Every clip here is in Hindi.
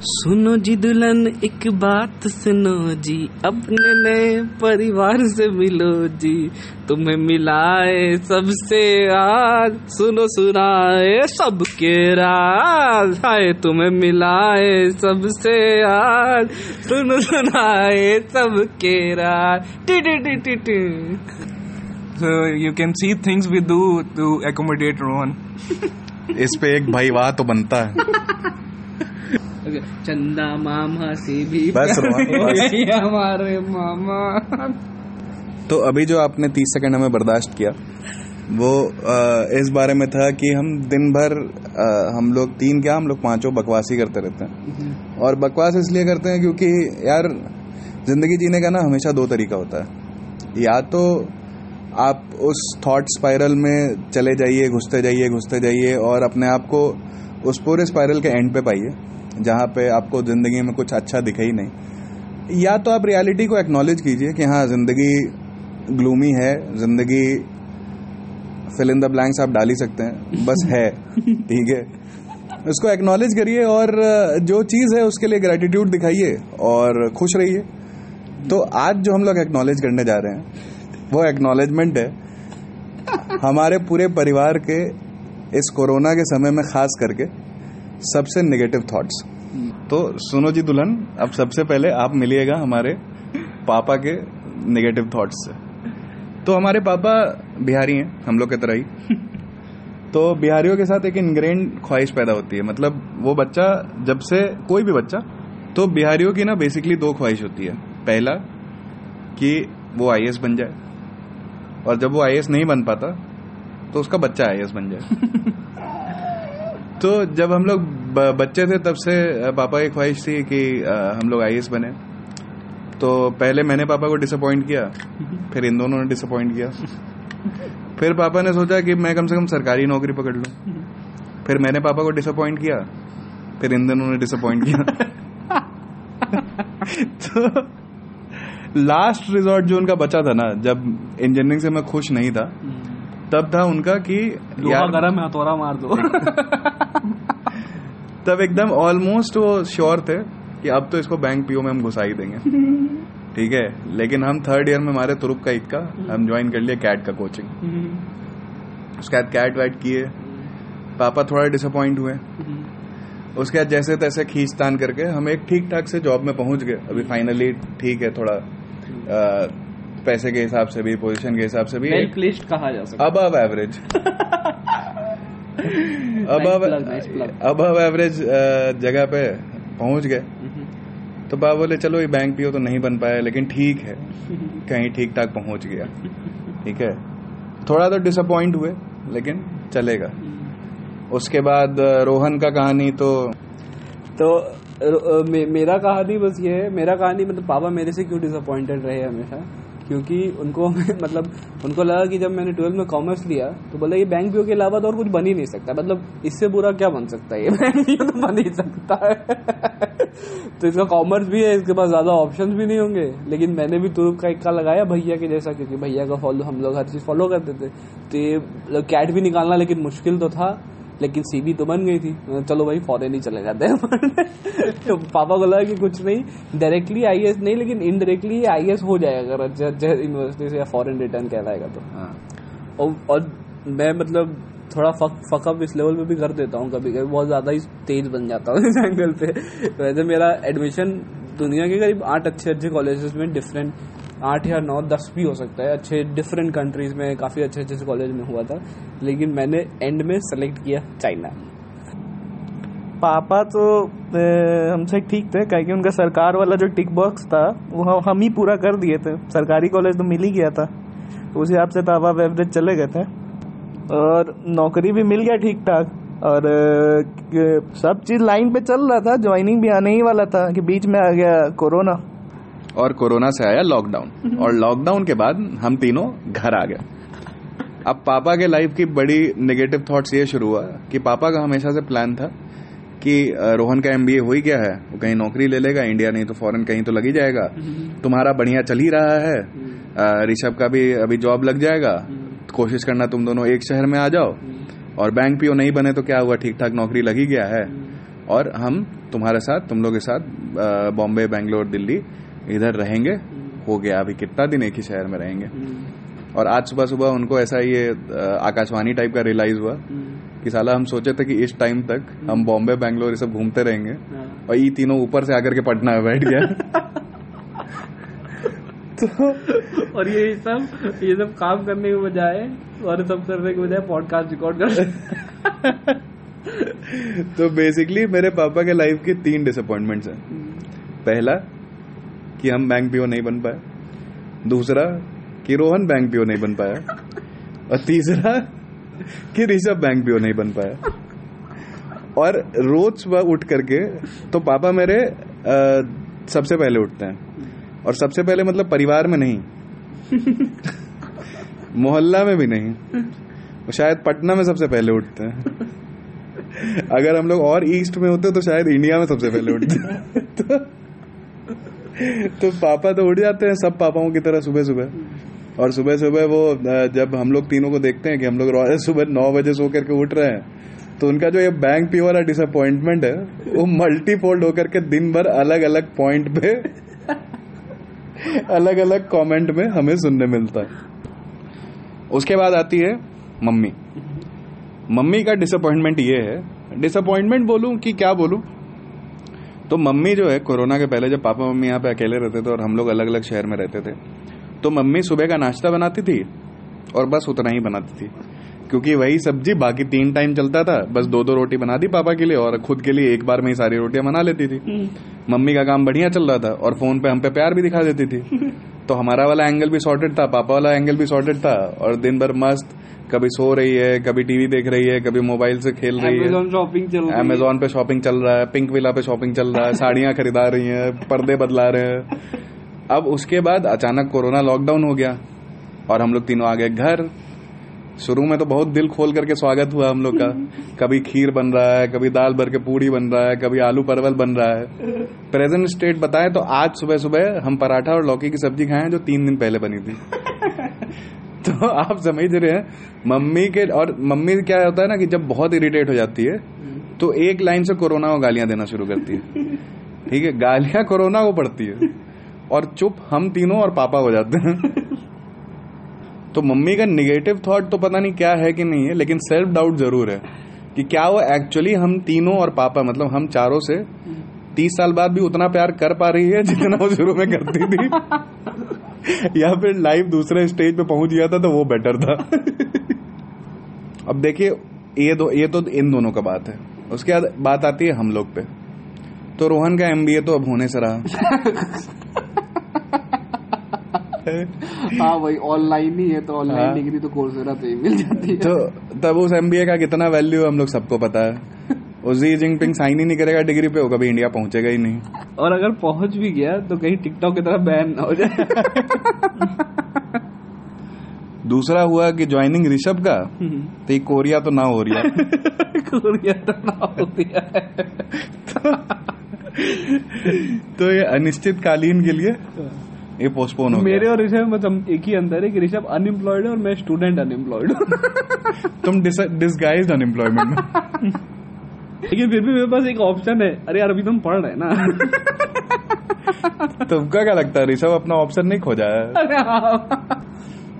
सुनो जी दुल्हन एक बात सुनो जी। अपने नए परिवार से मिलो जी। तुम्हें मिलाए सबसे आज। सुनो सुनाए सबके राज। हाय तुम्हें मिलाए सबसे आज। सुनो सुनाए सबके राज। T T T T T. So you can see things we do to accommodate Rohan. इस पे एक भाई वाह तो बनता है। चंदा मामा से भी बस हमारे मामा। तो अभी जो आपने तीस सेकंड हमें बर्दाश्त किया वो अ, इस बारे में था कि हम दिन भर अ, हम लोग तीन क्या हम लोग पाँचों बकवासी करते रहते हैं। और बकवास इसलिए करते हैं क्योंकि यार ज़िंदगी जीने का ना हमेशा दो तरीका होता है। या तो आप उस थॉट स्पाइरल में चले जाइए घुसते जाइए घुसते जाइए और अपने आप को उस पूरे स्पाइरल के एंड पे पाइए जहाँ पे आपको ज़िंदगी में कुछ अच्छा दिखे ही नहीं। या तो आप रियलिटी को एक्नॉलेज कीजिए कि हाँ ज़िंदगी ग्लूमी है ज़िंदगी फिल इन द ब्लैंक्स आप डाल ही सकते हैं बस है ठीक है। उसको एक्नॉलेज करिए और जो चीज़ है उसके लिए ग्रेटिट्यूड दिखाइए और खुश रहिए। तो आज जो हम लोग एक्नॉलेज करने जा रहे हैं वो एक्नॉलेजमेंट है। हमारे पूरे परिवार के इस कोरोना के समय में खास करके सबसे नेगेटिव थॉट्स तो सुनो जी दुल्हन, अब सबसे पहले आप मिलिएगा हमारे पापा के नेगेटिव थॉट्स से। तो हमारे पापा बिहारी हैं, हम लोग की तरह ही। तो बिहारियों के साथ एक इनग्रेन ख्वाहिश पैदा होती है। मतलब वो बच्चा, जब से कोई भी बच्चा तो बिहारियों की ना बेसिकली दो ख्वाहिश होती है। पहला, कि वो आई बन जाए। और जब वो आई नहीं बन पाता तो उसका बच्चा आई बन जाए। तो जब हम लोग बच्चे थे तब से पापा की ख्वाहिश थी कि हम लोग आई बने। तो पहले मैंने पापा को डिसअपॉइंट किया फिर इन दोनों ने डिसअपॉइंट किया। फिर पापा ने सोचा कि मैं कम से कम सरकारी नौकरी पकड़ लूँ। फिर मैंने पापा को डिसअपॉइंट किया फिर इन दोनों ने डिसअपॉइंट किया। तो लास्ट रिजॉर्ट जो उनका बचा था ना जब इंजीनियरिंग से मैं खुश नहीं था तब था उनका कि यार गरम है हथौड़ा मार दो। तब एकदम ऑलमोस्ट वो श्योर थे कि अब तो इसको बैंक पीओ में हम घुसा ही देंगे। ठीक है? लेकिन हम थर्ड ईयर में हमारे तुरुप का इक्का हम ज्वाइन कर लिए कैट का कोचिंग उसके बाद कैट वैट किए। पापा थोड़ा डिसअपॉइंट हुए। उसके बाद जैसे तैसे खींचतान करके हम एक ठीक ठाक से जॉब में पहुँच गए। अभी फाइनली ठीक है थोड़ा पैसे के हिसाब से भी पोजीशन के हिसाब से भी वेल प्लेस्ड कहा जा सकता अब एवरेज अब Nice plug, nice plug. अब एवरेज जगह पे पहुँच गए। तो बाबा बोले चलो ये बैंक पीओ तो नहीं बन पाया लेकिन ठीक है। कहीं ठीक ठाक पहुँच गया। ठीक है? थोड़ा तो डिसअपॉइंट हुए लेकिन चलेगा। उसके बाद रोहन का कहानी तो तो मे, मेरा कहानी बस ये है मेरा कहानी मतलब पापा मेरे से क्यों डिसअपॉइंटेड रहे हमेशा? क्योंकि उनको मतलब उनको लगा कि जब मैंने ट्वेल्थ में कॉमर्स लिया तो बोला ये बैंक पीओ के अलावा तो और कुछ बन ही नहीं सकता। मतलब इससे बुरा क्या बन सकता है? ये बैंक पीओ तो बन ही सकता है। तो इसका कॉमर्स भी है इसके पास ज़्यादा ऑप्शंस भी नहीं होंगे। लेकिन मैंने भी तुरुप का इक्का लगाया भैया के जैसा क्योंकि भैया का फॉलो हम लोग हर चीज़ फॉलो करते थे। तो ये मतलब कैट भी निकालना लेकिन मुश्किल तो था। लेकिन सीबी तो बन गई थी। चलो भाई फॉरेन ही चले जाते हैं तो पापा को लगा कि कुछ नहीं डायरेक्टली आईएएस नहीं लेकिन इनडायरेक्टली आईएएस हो जाएगा अगर यूनिवर्सिटी से या फॉरेन रिटर्न कहलाएगा तो। हाँ, और, और मैं मतलब थोड़ा फक फकअप इस लेवल पे भी कर देता हूँ कभी कभी बहुत ज़्यादा ही तेज बन जाता हूँ इस एंगल पे। वैसे मेरा एडमिशन दुनिया के करीब आठ अच्छे अच्छे कॉलेजेस में डिफरेंट आठ या नौ, दस भी हो सकता है। अच्छे डिफरेंट कंट्रीज़ में, काफ़ी अच्छे अच्छे कॉलेज में हुआ था। लेकिन मैंने एंड में सेलेक्ट किया चाइना पापा तो हमसे ठीक थे, क्योंकि उनका सरकार वाला जो टिक बॉक्स था, वो हम- ही पूरा कर दिए थे। सरकारी कॉलेज तो मिल ही गया था। तो उस हिसाब से आप एवरेज चले गए थे। और नौकरी भी मिल गया ठीक ठाक और सब चीज़ लाइन पे चल रहा था ज्वाइनिंग भी आने ही वाला था, कि बीच में आ गया कोरोना और कोरोना से आया लॉकडाउन और लॉकडाउन के बाद हम तीनों घर आ गए। अब पापा के लाइफ की बड़ी नेगेटिव थॉट्स ये शुरू हुआ कि पापा का हमेशा से प्लान था कि रोहन का एमबीए हो ही गया है वो कहीं नौकरी ले लेगा इंडिया नहीं तो फॉरेन कहीं तो लग ही जाएगा। तुम्हारा बढ़िया चल ही रहा है। ऋषभ का भी अभी जॉब लग जाएगा। कोशिश करना तुम दोनों एक शहर में आ जाओ। और बैंक पीओ नहीं बने तो क्या हुआ? ठीक ठाक नौकरी लगी गया है। और हम तुम्हारे साथ तुम लोग के साथ बॉम्बे बेंगलोर दिल्ली इधर रहेंगे हो गया। अभी कितना दिन एक ही शहर में रहेंगे। और आज सुबह सुबह उनको ऐसा ये आकाशवाणी टाइप का रियलाइज़ हुआ कि साला हम सोचे थे कि इस टाइम तक हम बॉम्बे बैंगलोर ये सब घूमते रहेंगे और ये तीनों ऊपर से आकर के पटना में बैठ गया। तो और ये सब ये सब काम करने के बजाय और सब करने के बजाय पॉडकास्ट रिकॉर्ड कर तो बेसिकली मेरे पापा के लाइफ के तीन डिसअपॉइंटमेंट्स हैं। पहला कि हम बैंक पीओ नहीं बन पाए। दूसरा कि रोहन बैंक पीओ नहीं बन पाया। और तीसरा कि ऋषभ बैंक पीओ नहीं बन पाया। और रोज सुबह उठ करके तो पापा मेरे अ, सबसे पहले उठते हैं। और सबसे पहले मतलब परिवार में नहीं। मोहल्ला में भी नहीं। वो शायद पटना में सबसे पहले उठते हैं। अगर हम लोग और ईस्ट में होते तो शायद इंडिया में सबसे पहले उठते तो, तो पापा तो उठ जाते हैं, सब पापाओं की तरह सुबह सुबह और सुबह सुबह वो जब हम लोग तीनों को देखते हैं कि हम लोग सुबह नौ बजे सो करके उठ रहे हैं तो उनका जो ये बैंक पी वाला डिसअपॉइंटमेंट है, वो मल्टीफोल्ड होकर के दिन भर अलग अलग पॉइंट पे अलग अलग कमेंट में हमें सुनने मिलता है। उसके बाद आती है मम्मी। मम्मी का डिसअपॉइंटमेंट ये है। डिसअपॉइंटमेंट बोलूँ कि क्या बोलूँ? तो मम्मी जो है कोरोना के पहले जब पापा मम्मी यहाँ पे अकेले रहते थे और हम लोग अलग अलग शहर में रहते थे तो मम्मी सुबह का नाश्ता बनाती थी और बस उतना ही बनाती थी। क्योंकि वही सब्ज़ी बाकी तीन टाइम चलता था बस दो दो रोटी बना दी पापा के लिए और खुद के लिए एक बार में ही सारी रोटियाँ बना लेती थी। मम्मी का काम बढ़िया चल रहा था और फ़ोन पे हम पे प्यार भी दिखा देती थी। तो हमारा वाला एंगल भी सॉर्टेड था पापा वाला एंगल भी सॉर्टेड था और दिन भर मस्त कभी सो रही है कभी टीवी देख रही है कभी मोबाइल से खेल रही है। शॉपिंग चल रही है। अमेजोन पे शॉपिंग चल रहा है पिंक विला पे शॉपिंग चल रहा है साड़ियाँ खरीदा रही हैं पर्दे बदला रहे हैं। अब उसके बाद अचानक कोरोना लॉकडाउन हो गया और हम लोग तीनों आ गए घर। शुरू में तो बहुत दिल खोल करके स्वागत हुआ हम लोग का। कभी खीर बन रहा है कभी दाल भर के पूड़ी बन रहा है कभी आलू परवल बन रहा है। प्रेजेंट स्टेट बताएँ तो आज सुबह सुबह हम पराठा और लौकी की सब्ज़ी खाए जो तीन दिन पहले बनी थी। तो आप समझ रहे हैं, मम्मी के, और मम्मी क्या होता है ना कि जब बहुत इरिटेट हो जाती है तो एक लाइन से कोरोना को गालियाँ देना शुरू करती है। ठीक है? गालियाँ कोरोना को पड़ती है। और चुप, हम तीनों और पापा हो जाते हैं। तो मम्मी का निगेटिव थॉट तो पता नहीं क्या है कि नहीं है, लेकिन सेल्फ डाउट ज़रूर है कि क्या वो एक्चुअली हम तीनों और पापा मतलब हम चारों से तीस साल बाद भी उतना प्यार कर पा रही है जितना वो शुरू में करती थी। या फिर लाइफ दूसरे स्टेज पे पहुँच गया था तो वो बेटर था। अब देखिए ये दो ये तो इन दोनों का बात है। उसके बाद बात आती है हम लोग पे। तो रोहन का एमबीए तो अब होने से रहा। हाँ भाई ऑनलाइन ही है तो ऑनलाइन हाँ। डिग्री तो कोर्सेरा पे मिल जाती है। तो तब उस एमबीए का कितना वैल्यू है हम लोग सबको पता है। वो जी जिनपिंग साइन ही नहीं करेगा डिग्री पे वो कभी इंडिया पहुंचेगा ही नहीं। और अगर पहुँच भी गया तो कहीं टिकटॉक की तरह बैन ना हो जाए। दूसरा हुआ कि ज्वाइनिंग ऋषभ का तो ये कोरिया तो ना हो रही है। कोरिया तो ना हो गया है। तो ये अनिश्चितकालीन के लिए ये पोस्टपोन हो मेरे और ऋषभ मतलब एक ही अंतर है कि ऋषभ अनएम्प्लॉयड है और मैं स्टूडेंट अनएम्प्लॉयड हूँ। तुम डिसगाइज अनएम्प्लॉयमेंट में। लेकिन फिर भी मेरे पास एक ऑप्शन है। अरे यार अभी तुम पढ़ रहे ना। तुमका क्या लगता है ऋषभ अपना ऑप्शन नहीं खोजा है? हाँ।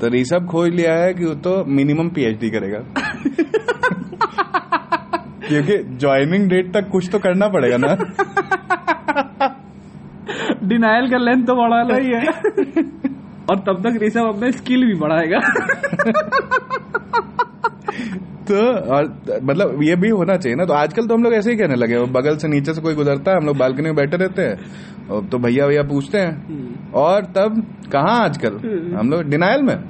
तो ऋषभ खोज लिया है कि वो तो मिनिमम पीएचडी करेगा। क्योंकि ज्वाइनिंग डेट तक कुछ तो करना पड़ेगा ना। डिनाइल का लेंथ तो बढ़ाना ही है। और तब तक ऋषभ अपना स्किल भी बढ़ाएगा। तो और मतलब ये भी होना चाहिए ना। तो आजकल तो हम लोग ऐसे ही कहने लगे बगल से नीचे से कोई गुजरता है हम लोग बालकनी में बैठे रहते हैं। और तो भैया भैया पूछते हैं और तब कहाँ आजकल? हम लोग डिनाइल में।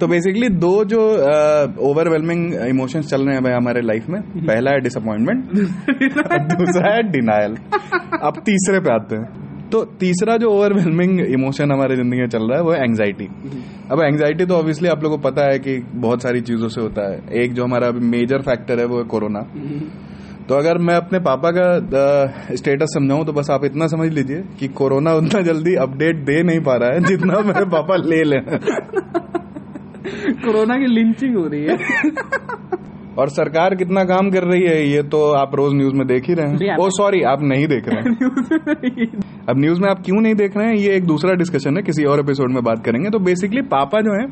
तो बेसिकली दो जो ओवरवेलमिंग uh, इमोशंस चल रहे हैं भाई हमारे लाइफ में पहला है डिसअपॉइंटमेंट दूसरा है डिनाइल अब तीसरे पे आते हैं। तो तीसरा जो ओवरवेलमिंग इमोशन हमारे ज़िंदगी में चल रहा है वो एंग्जाइटी अब एंग्जाइटी तो ऑब्वियसली आप लोगों को पता है कि बहुत सारी चीज़ों से होता है. एक जो हमारा अभी मेजर फैक्टर है वो है कोरोना तो अगर मैं अपने पापा का स्टेटस समझाऊं तो बस आप इतना समझ लीजिए कि कोरोना उतना जल्दी अपडेट दे नहीं पा रहा है जितना मेरे पापा ले लें. कोरोना की लिंचिंग हो रही है। और सरकार कितना काम कर रही है ये तो आप रोज न्यूज़ में देख ही रहे हैं। ओ सॉरी आप नहीं देख रहे हैं। अब न्यूज़ में आप क्यों नहीं देख रहे हैं? ये एक दूसरा डिस्कशन है किसी और एपिसोड में बात करेंगे। तो बेसिकली पापा जो है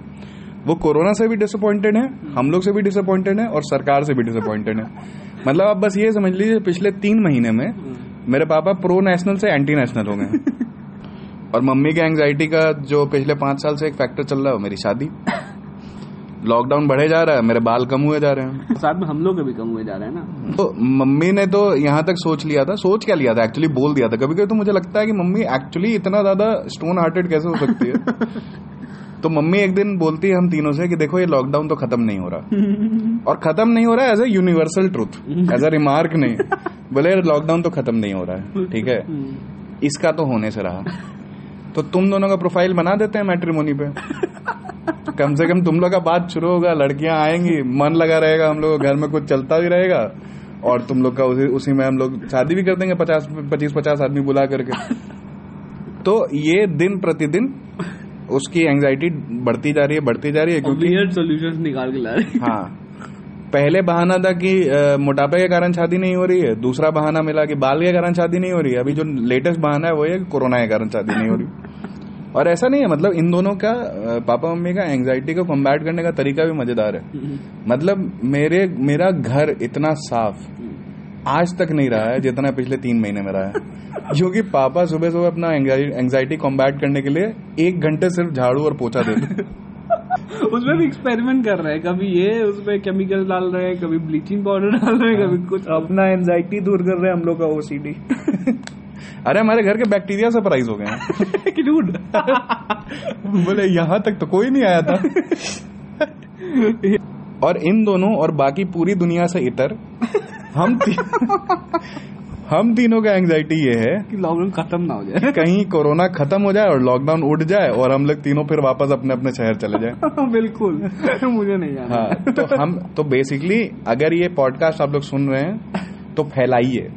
वो कोरोना से भी डिसअपॉइंटेड है हम लोग से भी डिसअपॉइंटेड है और सरकार से भी डिसअपॉइंटेड है। मतलब आप बस ये समझ लीजिए पिछले तीन महीने में मेरे पापा प्रो नेशनल से एंटी नेशनल हो गए और मम्मी के एंग्जाइटी का जो पिछले पाँच साल से एक फैक्टर चल रहा है मेरी शादी। लॉकडाउन बढ़े जा रहा है मेरे बाल कम हुए जा रहे हैं। साथ में हम लोग भी कम हुए जा रहे हैं ना। तो मम्मी ने तो यहाँ तक सोच लिया था सोच क्या लिया था? एक्चुअली बोल दिया था। कभी कभी तो मुझे लगता है कि मम्मी एक्चुअली इतना ज़्यादा स्टोन हार्टेड कैसे हो सकती है? तो मम्मी एक दिन बोलती है हम तीनों से कि देखो ये लॉकडाउन तो खत्म नहीं हो रहा। और खत्म नहीं हो रहा है as a universal truth as a remark नहीं। बोले लॉकडाउन तो खत्म नहीं हो रहा है ठीक है? इसका तो होने से रहा। तो तुम दोनों का प्रोफ़ाइल बना देते हैं मैट्रिमोनी पे। कम से कम तुम लोग का बात शुरू होगा लड़कियाँ आएँगी मन लगा रहेगा हम लोग घर में कुछ चलता भी रहेगा और तुम लोग का उसी, उसी में हम लोग शादी भी कर देंगे पचास पच्चीस पचास आदमी बुला करके। तो ये दिन प्रतिदिन उसकी एंजाइटी बढ़ती जा रही है बढ़ती जा रही है क्योंकि सॉल्यूशंस निकाल के ला रहे हैं। हाँ। पहले बहाना था कि मोटापे के कारण शादी नहीं हो रही है दूसरा बहाना मिला कि बाल के कारण शादी नहीं हो रही है। अभी जो लेटेस्ट बहाना है वो है कोरोना के कारण शादी नहीं हो रही। और ऐसा नहीं है मतलब इन दोनों का पापा मम्मी का एंजाइटी को कम्बैट करने का तरीका भी मज़ेदार है। मतलब मेरे मेरा घर इतना साफ़ आज तक नहीं रहा है जितना पिछले तीन महीने में रहा है। क्योंकि पापा सुबह सुबह अपना एंजाइटी कॉम्बैट करने के लिए एक घंटे सिर्फ़ झाड़ू और पोछा देते उसमें भी एक्सपेरिमेंट कर रहे हैं। कभी ये उसमें केमिकल डाल रहे हैं कभी ब्लीचिंग पाउडर डाल रहे हैं कभी कुछ अपना एंजाइटी दूर कर रहे हैं हम लोग का ओसीडी अरे हमारे घर के बैक्टीरिया से प्राइज हो गए हैं। कि झूठ? बोले यहाँ तक तो कोई नहीं आया था। और इन दोनों और बाकी पूरी दुनिया से इतर हम ती, हम तीनों का एंजाइटी ये है कि लॉकडाउन खत्म ना हो जाए। कहीं कोरोना खत्म हो जाए और लॉकडाउन उठ जाए और हम लोग तीनों फिर वापस अपने अपने शहर चले जाए। बिल्कुल। मुझे नहीं जाना हाँ तो हम तो बेसिकली अगर ये पॉडकास्ट आप लोग सुन रहे हैं तो फैलाइए।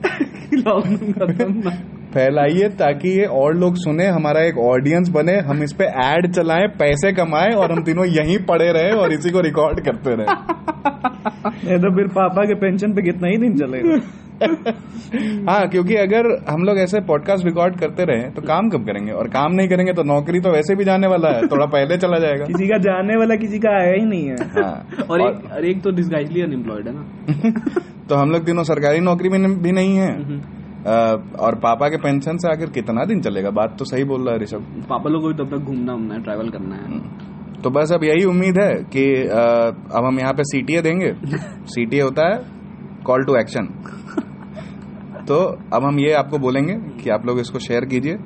लॉकडाउन खत्म ना फैलाइए ताकि ये और लोग सुने हमारा एक ऑडियंस बने हम इस पे एड चलाएँ पैसे कमाएँ और हम तीनों यहीं पड़े रहे और इसी को रिकॉर्ड करते रहे। नहीं तो फिर पापा के पेंशन पे कितना ही दिन चलेगा। हाँ क्योंकि अगर हम लोग ऐसे पॉडकास्ट रिकॉर्ड करते रहे तो काम कब करेंगे? और काम नहीं करेंगे तो नौकरी तो वैसे भी जाने वाला है थोड़ा पहले चला जाएगा। किसी का जाने वाला किसी का आया ही नहीं है। हाँ। और एक और एक तो डिस्गाइजली अनएम्प्लॉयड है ना। तो हम लोग तीनों सरकारी नौकरी में भी नहीं है। अ, और पापा के पेंशन से आखिर कितना दिन चलेगा? बात तो सही बोल रहा है ऋषभ। पापा लोग को भी तब तक घूमना है ट्रैवल करना है। तो बस अब यही उम्मीद है कि अ, अब हम यहाँ पे सीटीए देंगे। सीटीए होता है कॉल टू एक्शन तो अब हम ये आपको बोलेंगे कि आप लोग इसको शेयर कीजिए।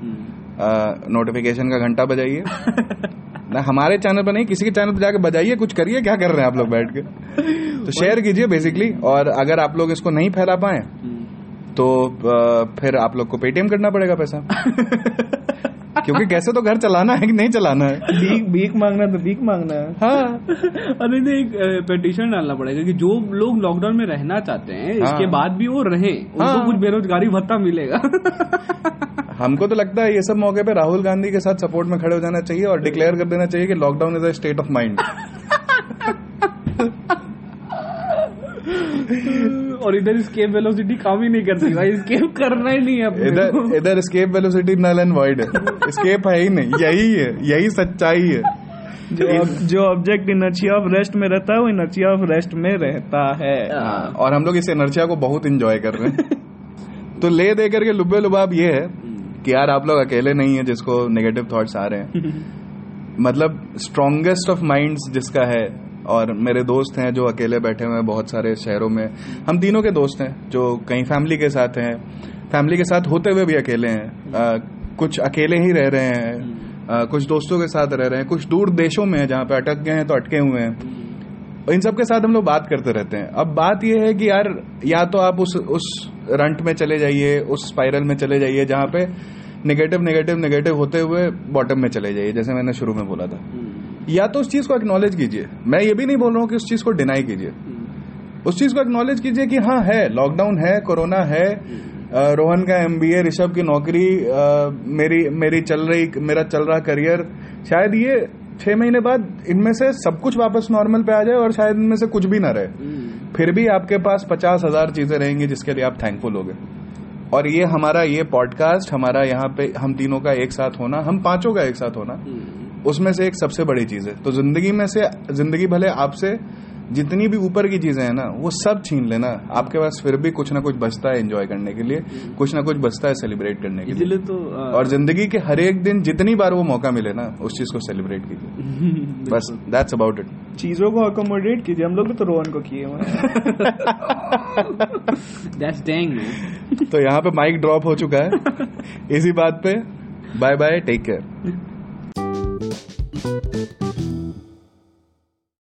नोटिफिकेशन का घंटा बजाइए। ना हमारे चैनल पर नहीं किसी के चैनल पर जाके बजाइए कुछ करिए क्या कर रहे हैं आप लोग बैठ के? तो शेयर कीजिए बेसिकली और अगर आप लोग इसको नहीं फैला पाए तो फिर आप लोग को पेटीएम करना पड़ेगा पैसा क्योंकि कैसे तो घर चलाना है कि नहीं चलाना है भीख भीख मांगना तो भीख मांगना है हाँ अरे नहीं एक पिटिशन डालना पड़ेगा कि जो लोग लॉकडाउन में रहना चाहते हैं हाँ। इसके। बाद भी वो रहे उनको हाँ। कुछ बेरोजगारी भत्ता मिलेगा हमको तो लगता है ये सब मौके पे राहुल गांधी के साथ सपोर्ट में खड़े हो जाना चाहिए और डिक्लेयर कर देना चाहिए कि lockdown is a state of mind और इधर स्केप वेलोसिटी काम ही नहीं करती भाई स्केप करना ही नहीं है इधर इधर escape velocity null and void है। स्केप है ही नहीं यही है यही सच्चाई है। जो जो ऑब्जेक्ट इनर्शिया ऑफ़ रेस्ट में रहता है वो इनर्शिया ऑफ़ रेस्ट में रहता है। हाँ, और हम लोग इस एनर्जिया को बहुत इंजॉय कर रहे हैं। तो ले दे करके लुबे लुबाब ये है कि यार आप लोग अकेले नहीं है जिसको नेगेटिव थॉट्स आ रहे हैं। मतलब स्ट्रॉन्गेस्ट ऑफ़ माइंड्स जिसका है और मेरे दोस्त हैं जो अकेले बैठे हुए हैं बहुत सारे शहरों में। हम तीनों के दोस्त हैं जो कहीं फैमिली के साथ हैं। फैमिली के साथ होते हुए भी अकेले हैं। अ, कुछ अकेले ही रह रहे हैं। अ, कुछ दोस्तों के साथ रह रहे हैं। कुछ दूर देशों में हैं जहाँ पे अटक गए हैं तो अटके हुए हैं। इन सब के साथ हम लोग बात करते रहते हैं। अब बात यह है कि यार या तो आप उस उस रंट में चले जाइए उस स्पाइरल में चले जाइए जहाँ पे नेगेटिव नेगेटिव नेगेटिव होते हुए बॉटम में चले जाइए जैसे मैंने शुरू में बोला था। या तो उस चीज़ को एक्नॉलेज कीजिए। मैं ये भी नहीं बोल रहा हूँ कि उस चीज़ को डिनाई कीजिए। उस चीज़ को एक्नॉलेज कीजिए कि हाँ है लॉकडाउन है कोरोना है रोहन का एमबीए ऋषभ की नौकरी मेरी मेरी चल रही मेरा चल रहा करियर शायद ये छह महीने बाद इनमें से सब कुछ वापस नॉर्मल पे आ जाए और शायद इनमें से कुछ भी ना रहे। हम्म, फिर भी आपके पास पचास हज़ार चीज़ें रहेंगी जिसके लिए आप थैंकफुल होगे। और ये हमारा ये पॉडकास्ट हमारा यहाँ पे हम तीनों का एक साथ होना हम पाँचों का एक साथ होना। हम्म, उसमें से एक सबसे बड़ी चीज़ है। तो ज़िंदगी में से ज़िंदगी भले आपसे जितनी भी ऊपर की चीज़ें हैं ना वो सब छीन लेना। आपके पास फिर भी कुछ ना कुछ बचता है एंजॉय करने के लिए कुछ ना कुछ बचता है सेलिब्रेट करने के लिए। तो आ, और ज़िंदगी के हर एक दिन जितनी बार वो मौका मिले ना उस चीज़ को सेलिब्रेट कीजिए। बस दैट्स अबाउट इट चीज़ों को अकोमोडेट कीजिए। हम लोग भी तो रोहन को किए हुए दैट्स डैंग मैन तो यहाँ पे माइक ड्रॉप हो चुका है। इसी बात पे। Bye bye take care